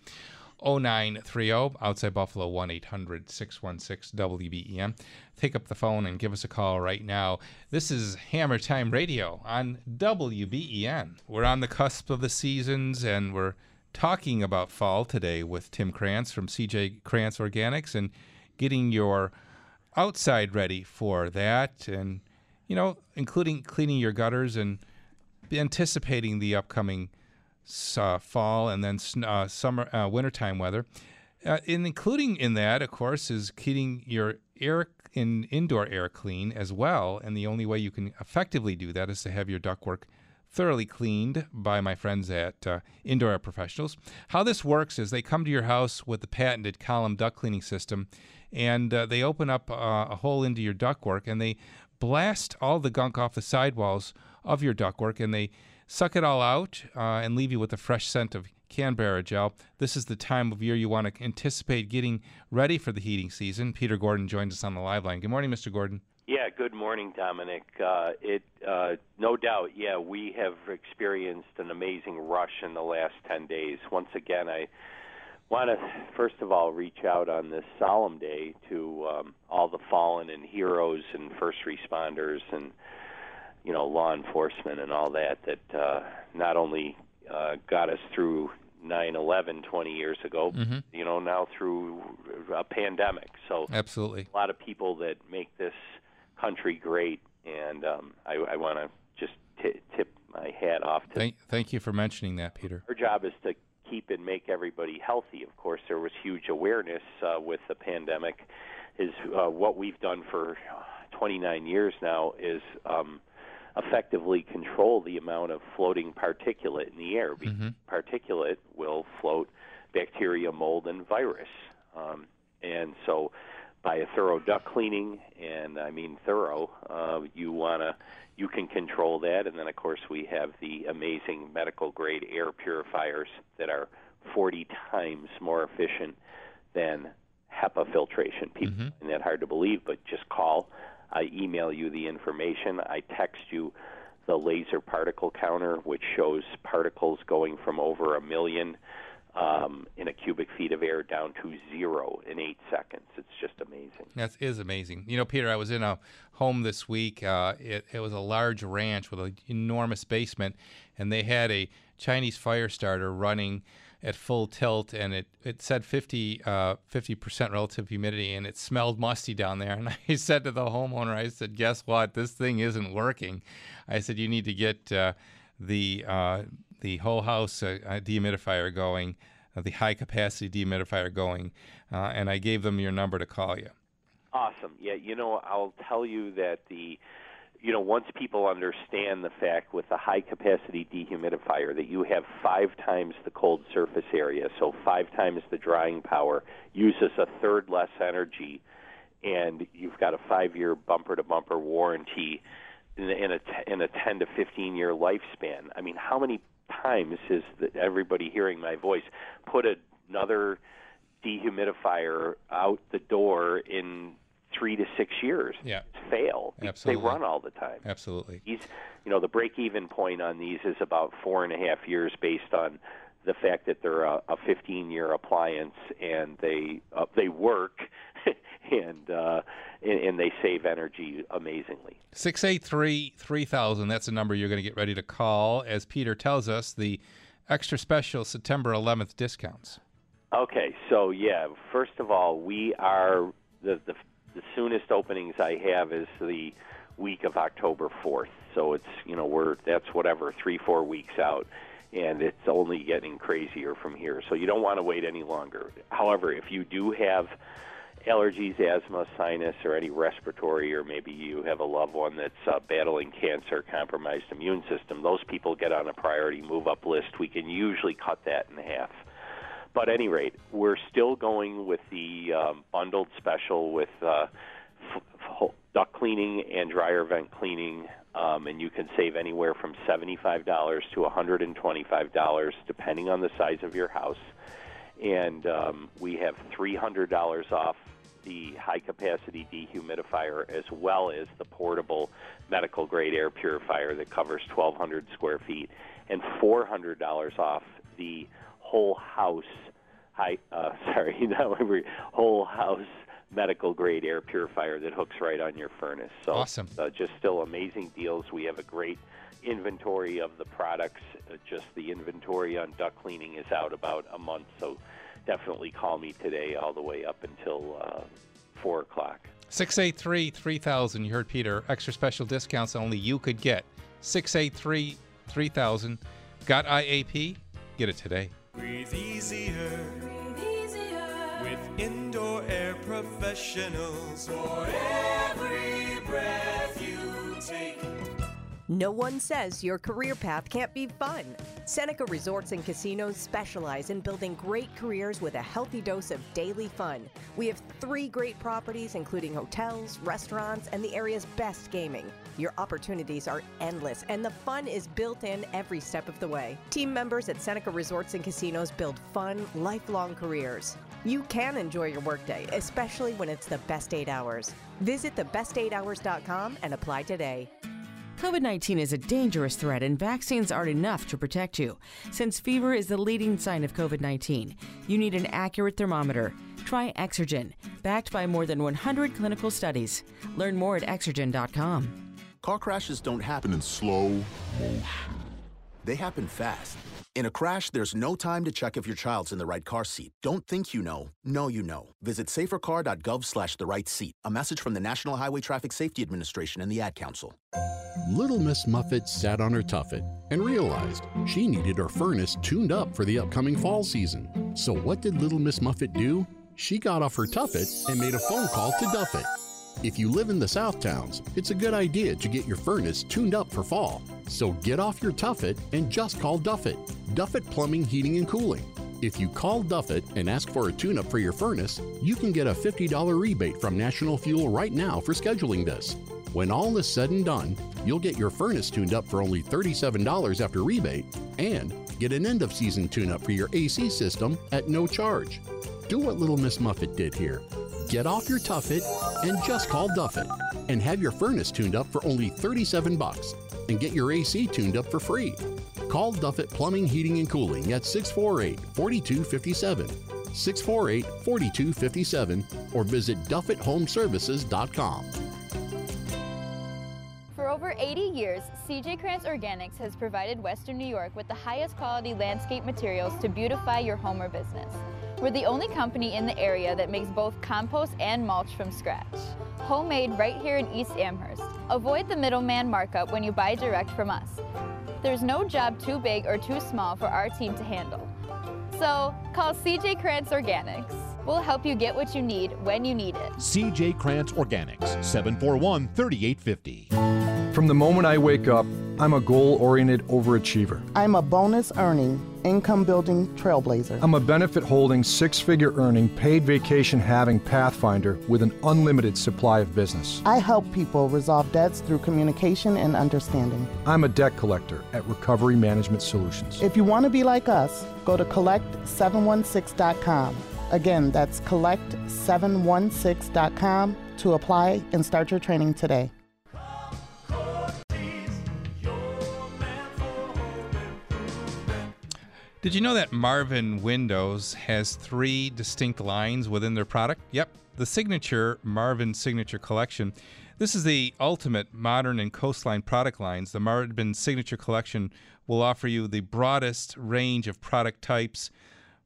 Speaker 2: 0930 outside Buffalo 1 800 616 WBEN. Take up the phone and give us a call right now. This is Hammer Time Radio on WBEN. We're on the cusp of the seasons and we're talking about fall today with Tim Krantz from CJ Krantz Organics and getting your outside ready for that and you know including cleaning your gutters and anticipating the upcoming uh, fall and then uh, summer uh, wintertime weather. Uh, and including in that of course is keeping your air in indoor air clean as well. And the only way you can effectively do that is to have your ductwork thoroughly cleaned by my friends at uh, Indoor Air Professionals. How this works is they come to your house with the patented column duct cleaning system, and uh, they open up uh, a hole into your ductwork and they blast all the gunk off the sidewalls of your ductwork, and they suck it all out uh, and leave you with a fresh scent of Canberra gel. This is the time of year you want to anticipate getting ready for the heating season. Peter Gordon joins us on the live line. Good morning, Mr. Gordon.
Speaker 27: Yeah, good morning, Domenic. Uh, it uh, no doubt, yeah, we have experienced an amazing rush in the last 10 days. Once again, I want to first of all reach out on this solemn day to um, all the fallen and heroes and first responders and you know law enforcement and all that that uh, not only uh, got us through 9/11 20 years ago,
Speaker 2: Mhm.
Speaker 27: you know now through a pandemic. So
Speaker 2: Absolutely.
Speaker 27: a lot of people that make this country great, and um, I, I want to just t- tip my hat off to
Speaker 2: Thank, thank you for mentioning that, Peter.
Speaker 27: our job is to keep and make everybody healthy. Of course, there was huge awareness uh, with the pandemic. Is uh, what we've done for 29 years now is um, effectively control the amount of floating particulate in the air. Because Particulate will float bacteria, mold, and virus. Um, and so, by a thorough duct cleaning, and I mean thorough, uh, you wanna you can control that. And then, of course, we have the amazing medical grade air purifiers that are 40 times more efficient than HEPA filtration. People find that hard to believe, but just call. I email you the information. I text you the laser particle counter, which shows particles going from over a million um, in a cubic feet of air down to zero in eight seconds. It's just amazing.
Speaker 2: That is amazing. You know, Peter, I was in a home this week. Uh, it, it was a large ranch with an enormous basement, and they had a Chinese fire starter running at full tilt, and it, it said 50 uh, percent relative humidity, and it smelled musty down there. And I said to the homeowner, I said, "Guess what? This thing isn't working." I said, "You need to get uh, the uh, the whole house uh, uh, dehumidifier going, uh, the high capacity dehumidifier going," uh, and I gave them your number to call you.
Speaker 27: Awesome. Yeah, you know, I'll tell you that the you know, once people understand the fact with the high capacity dehumidifier that you have five times the cold surface area, so five times the drying power, uses a third less energy, and you've got a five year bumper to bumper warranty in, a in a 10 to 15 year lifespan. I mean, how many times is that everybody hearing my voice put another dehumidifier out the door in three to six years?
Speaker 2: Yeah.
Speaker 27: Fail.
Speaker 2: Absolutely.
Speaker 27: They run all the time.
Speaker 2: Absolutely.
Speaker 27: These, you know, the break-even point on these is about four and a half years, based on the fact that they're a, a 15-year appliance and they uh, they work and, uh, and and they save energy amazingly.
Speaker 2: 683 3000. That's the number you're going to get ready to call. As Peter tells us, the extra special September 11th discounts.
Speaker 27: Okay, so yeah, first of all, we are the the, the soonest openings I have is the week of October 4th. So it's you know we're that's whatever three four weeks out, and it's only getting crazier from here. So you don't want to wait any longer. However, if you do have allergies, asthma, sinus, or any respiratory, or maybe you have a loved one that's uh, battling cancer, compromised immune system, those people get on a priority move up list. We can usually cut that in half. But at any rate, we're still going with the um, bundled special with uh, f- f- duct cleaning and dryer vent cleaning, um, and you can save anywhere from $75 to $125 depending on the size of your house. And um, we have $300 off the high capacity dehumidifier as well as the portable medical grade air purifier that covers 1,200 square feet, and $400 off the whole house high uh, sorry not every whole house medical grade air purifier that hooks right on your furnace. So
Speaker 2: Awesome.
Speaker 27: uh, just still amazing deals. We have a great inventory of the products. Uh, just the inventory on duct cleaning is out about a month. So definitely call me today all the way up until uh, four o'clock
Speaker 2: 683 3000. You heard Peter. Extra special discounts only you could get. 683 3000. Got IAP? Get it today.
Speaker 3: Breathe easier. With indoor air professionals. For every breath you take.
Speaker 28: No one says your career path can't be fun. Seneca Resorts and Casinos specialize in building great careers with a healthy dose of daily fun. We have three great properties, including hotels, restaurants, and the area's best gaming. Your opportunities are endless, and the fun is built in every step of the way. Team members at Seneca Resorts and Casinos build fun, lifelong careers. You can enjoy your workday, especially when it's the best eight hours. Visit thebest8hours.com and apply today.
Speaker 29: COVID 19 is a dangerous threat, and vaccines aren't enough to protect you. Since fever is the leading sign of COVID 19, you need an accurate thermometer. Try Exergen, backed by more than 100 clinical studies. Learn more at exergen.com.
Speaker 30: Car crashes don't happen in slow motion, they happen fast. In a crash, there's no time to check if your child's in the right car seat. Don't think you know. Know you know. Visit safercar.gov slash the right seat. A message from the National Highway Traffic Safety Administration and the Ad Council.
Speaker 31: Little Miss Muffet sat on her tuffet and realized she needed her furnace tuned up for the upcoming fall season. So what did Little Miss Muffet do? She got off her tuffet and made a phone call to Duffet. If you live in the South Towns, it's a good idea to get your furnace tuned up for fall. So get off your tuffet and just call Duffet. Duffet Plumbing, Heating, and Cooling. If you call Duffet and ask for a tune up for your furnace, you can get a $50 rebate from National Fuel right now for scheduling this. When all is said and done, you'll get your furnace tuned up for only $37 after rebate and get an end of season tune up for your AC system at no charge. Do what little Miss Muffet did here. Get off your tuffet and just call Duffet and have your furnace tuned up for only 37 bucks and get your AC tuned up for free. Call Duffet Plumbing, Heating and Cooling at 648 4257, 648 4257, or visit DuffetHomeservices.com.
Speaker 32: For over 80 years, CJ Krantz Organics has provided Western New York with the highest quality landscape materials to beautify your home or business. We're the only company in the area that makes both compost and mulch from scratch. Homemade right here in East Amherst. Avoid the middleman markup when you buy direct from us. There's no job too big or too small for our team to handle. So call CJ Krantz Organics. We'll help you get what you need when you need it.
Speaker 33: CJ Krantz Organics, 741 3850.
Speaker 25: From the moment I wake up, I'm a goal oriented overachiever.
Speaker 34: I'm a bonus earning, income building trailblazer.
Speaker 25: I'm a benefit holding, six figure earning, paid vacation having Pathfinder with an unlimited supply of business.
Speaker 34: I help people resolve debts through communication and understanding.
Speaker 25: I'm a debt collector at Recovery Management Solutions.
Speaker 34: If you want to be like us, go to collect716.com. Again, that's collect716.com to apply and start your training today.
Speaker 2: Did you know that Marvin Windows has three distinct lines within their product? Yep, the Signature Marvin Signature Collection. This is the ultimate modern and coastline product lines. The Marvin Signature Collection will offer you the broadest range of product types,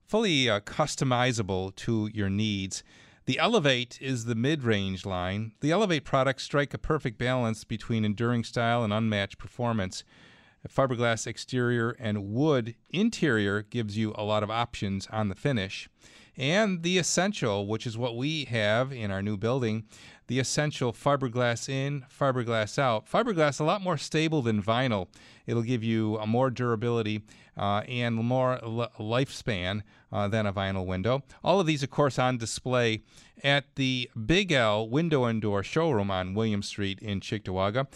Speaker 2: fully uh, customizable to your needs. The Elevate is the mid range line. The Elevate products strike a perfect balance between enduring style and unmatched performance. Fiberglass exterior and wood interior gives you a lot of options on the finish. And the Essential, which is what we have in our new building, the Essential fiberglass in, fiberglass out. Fiberglass a lot more stable than vinyl. It'll give you a more durability uh, and more l- lifespan uh, than a vinyl window. All of these, of course, on display at the Big L Window and Door showroom on William Street in Cheektowaga.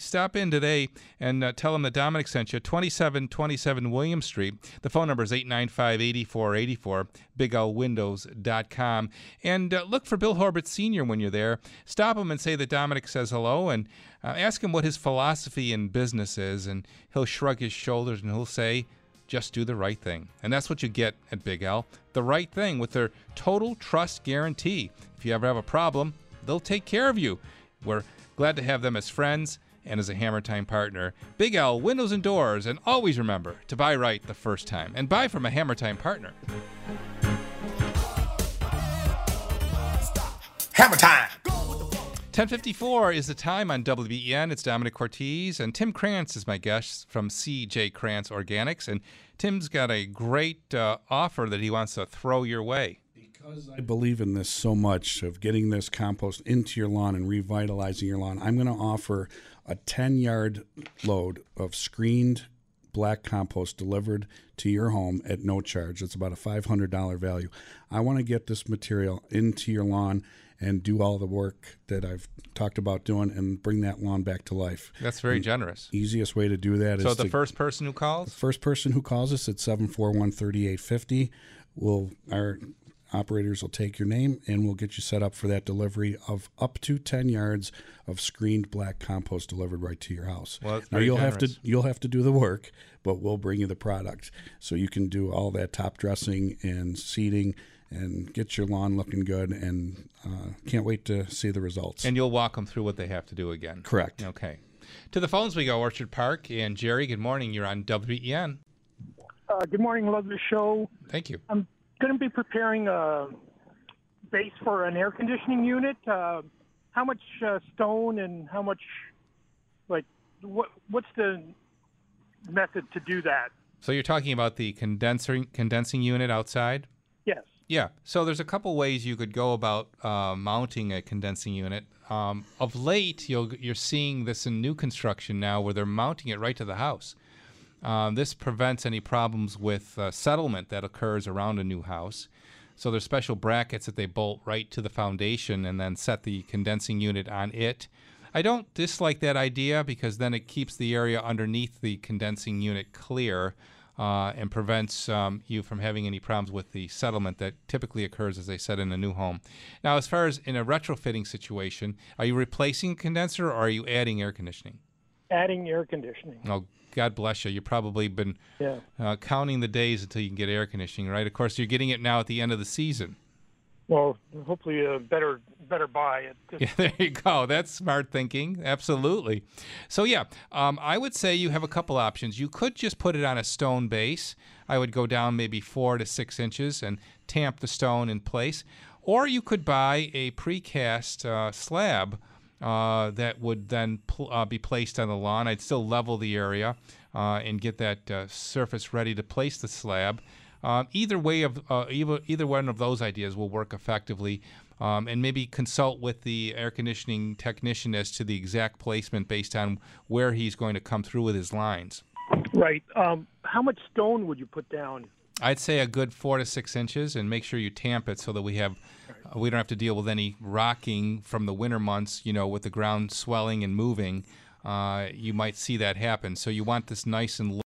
Speaker 2: Stop in today and uh, tell them that Domenic sent you. 2727 William Street. The phone number is 895 8484, BigLWindows.com. And uh, look for Bill Horbert Sr. when you're there. Stop him and say that Domenic says hello and uh, ask him what his philosophy in business is. And he'll shrug his shoulders and he'll say, just do the right thing. And that's what you get at Big L the right thing with their total trust guarantee. If you ever have a problem, they'll take care of you. We're glad to have them as friends and as a Hammer Time partner. Big L, windows and doors, and always remember to buy right the first time and buy from a Hammer Time partner.
Speaker 26: Hammer Time!
Speaker 2: 1054 is the time on WBEN. It's Domenic Cortese, and Tim Krantz is my guest from CJ Krantz Organics. And Tim's got a great uh, offer that he wants to throw your way.
Speaker 5: Because I believe in this so much of getting this compost into your lawn and revitalizing your lawn, I'm going to offer a 10 yard load of screened black compost delivered to your home at no charge. It's about a $500 value. I want to get this material into your lawn and do all the work that I've talked about doing and bring that lawn back to life.
Speaker 2: That's very
Speaker 5: and
Speaker 2: generous.
Speaker 5: Easiest way to do that
Speaker 2: so
Speaker 5: is
Speaker 2: the
Speaker 5: to,
Speaker 2: first person who calls?
Speaker 5: First person who calls us at 741 3850 will our operators will take your name and we'll get you set up for that delivery of up to 10 yards of screened black compost delivered right to your house.
Speaker 2: Well, that's
Speaker 5: now you'll have to you'll have to do the work, but we'll bring you the product so you can do all that top dressing and seeding and get your lawn looking good and uh, can't wait to see the results.
Speaker 2: And you'll walk them through what they have to do again.
Speaker 5: Correct.
Speaker 2: Okay. To the phones we go, Orchard Park. And Jerry, good morning. You're on WEN.
Speaker 35: Uh, good morning, love the show.
Speaker 2: Thank you.
Speaker 35: I'm going to be preparing a base for an air conditioning unit. Uh, how much uh, stone and how much, like, what what's the method to do that?
Speaker 2: So you're talking about the condenser condensing unit outside? Yeah. So there's a couple ways you could go about uh, mounting a condensing unit. Um, of late, you'll, you're seeing this in new construction now, where they're mounting it right to the house. Um, this prevents any problems with uh, settlement that occurs around a new house. So there's special brackets that they bolt right to the foundation and then set the condensing unit on it. I don't dislike that idea because then it keeps the area underneath the condensing unit clear uh, and prevents um, you from having any problems with the settlement that typically occurs, as I said, in a new home. Now, as far as in a retrofitting situation, are you replacing a condenser or are you adding air conditioning?
Speaker 35: Adding air conditioning.
Speaker 2: Oh, God bless you. You've probably been
Speaker 35: Yeah.
Speaker 2: uh, counting the days until you can get air conditioning, right? Of course, you're getting it now at the end of the season.
Speaker 35: Well, hopefully a better better buy.
Speaker 2: Yeah, there you go. That's smart thinking. Absolutely. So, yeah, um, I would say you have a couple options. You could just put it on a stone base. I would go down maybe four to six inches and tamp the stone in place. Or you could buy a precast uh, slab uh, that would then pl- uh, be placed on the lawn. I'd still level the area uh, and get that uh, surface ready to place the slab. Um, either way of uh, either either one of those ideas will work effectively, um, and maybe consult with the air conditioning technician as to the exact placement based on where he's going to come through with his lines.
Speaker 35: right. Um, how much stone would you put down?
Speaker 2: I'd say a good four to six inches, and make sure you tamp it so that we have uh, we don't have to deal with any rocking from the winter months. You know, with the ground swelling and moving, uh, you might see that happen. So you want this nice and.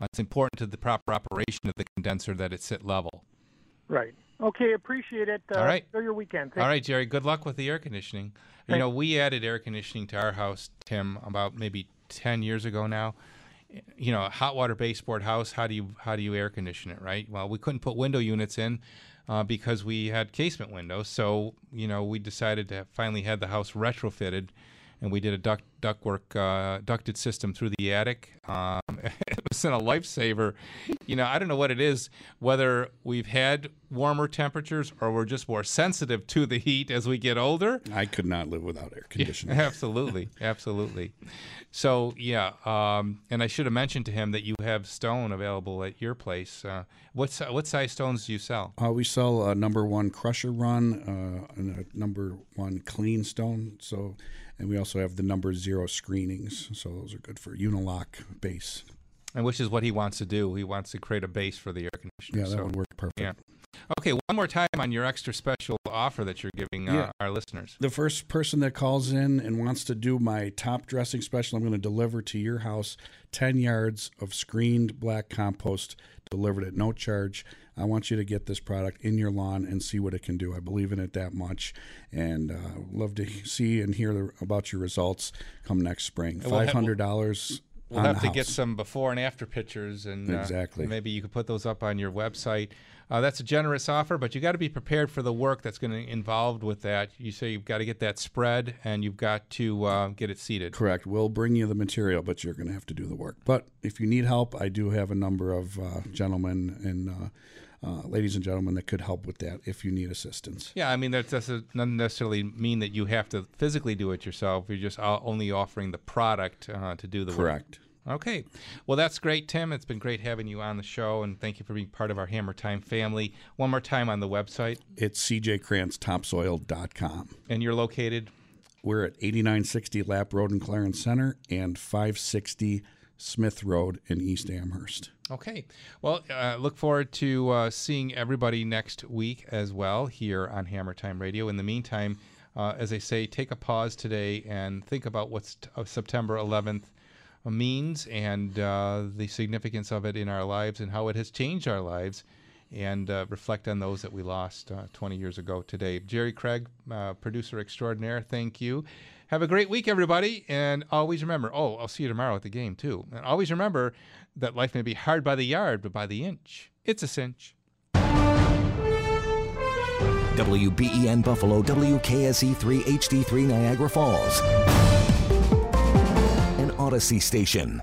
Speaker 2: Uh, it's important to the proper operation of the condenser that it sit level.
Speaker 35: Right. Okay. Appreciate it. Uh,
Speaker 2: All right.
Speaker 35: Enjoy your weekend.
Speaker 2: All right, Jerry. Good luck with the air conditioning. You know, we added air conditioning to our house, Tim, about maybe ten years ago now. You know, a hot water baseboard house. How do you how do you air condition it, right? Well, we couldn't put window units in uh, because we had casement windows. So you know, we decided to finally had the house retrofitted, and we did a duct ductwork uh, ducted system through the attic. Um, was a lifesaver. You know, I don't know what it is, whether we've had warmer temperatures or we're just more sensitive to the heat as we get older.
Speaker 5: I could not live without air conditioning.
Speaker 2: absolutely, absolutely. So yeah, um, and I should have mentioned to him that you have stone available at your place. Uh, what what size stones do you sell?
Speaker 5: Uh, we sell a number one crusher run uh, and a number one clean stone. So, and we also have the number zero screenings. So those are good for unilock base.
Speaker 2: And which is what he wants to do. He wants to create a base for the air conditioner.
Speaker 5: Yeah, that
Speaker 2: so,
Speaker 5: would work perfect.
Speaker 2: Yeah. Okay, one more time on your extra special offer that you're giving uh,
Speaker 5: Yeah.
Speaker 2: our listeners.
Speaker 5: The first person that calls in and wants to do my top dressing special, I'm going to deliver to your house 10 yards of screened black compost delivered at no charge. I want you to get this product in your lawn and see what it can do. I believe in it that much, and uh, love to see and hear the, about your results come next spring. Five hundred dollars.
Speaker 2: We'll have to get some before and after pictures, and uh, maybe you could put those up on your website. Uh, that's a generous offer, but you got to be prepared for the work that's going to involved with that. You say you've got to get that spread, and you've got to uh, get it seated.
Speaker 5: Correct. We'll bring you the material, but you're going to have to do the work. But if you need help, I do have a number of uh, gentlemen and uh, ladies and gentlemen that could help with that if you need assistance.
Speaker 2: Yeah, I mean that doesn't necessarily mean that you have to physically do it yourself. You're just only offering the product uh, to do the work.
Speaker 5: Correct.
Speaker 2: work. Okay. Well, that's great, Tim. It's been great having you on the show, and thank you for being part of our Hammer Time family. One more time on the website.
Speaker 5: It's cjkrantztopsoil.com.
Speaker 2: And you're located?
Speaker 5: We're at 8960 Lapp Road in Clarence Center and 560 Smith Road in East Amherst.
Speaker 2: Okay. Well, uh, look forward to uh, seeing everybody next week as well here on Hammer Time Radio. In the meantime, uh, as I say, take a pause today and think about what uh, September 11th means and uh, the significance of it in our lives and how it has changed our lives. and uh, reflect on those that we lost uh, 20 years ago today. Jerry Craig, producer extraordinaire, thank you. Have a great week, everybody, and always remember oh, I'll see you tomorrow at the game, too. And always remember that life may be hard by the yard, but by the inch, it's a cinch.
Speaker 4: WBEN Buffalo, WKSE3 HD3 Niagara Falls. An Odyssey station.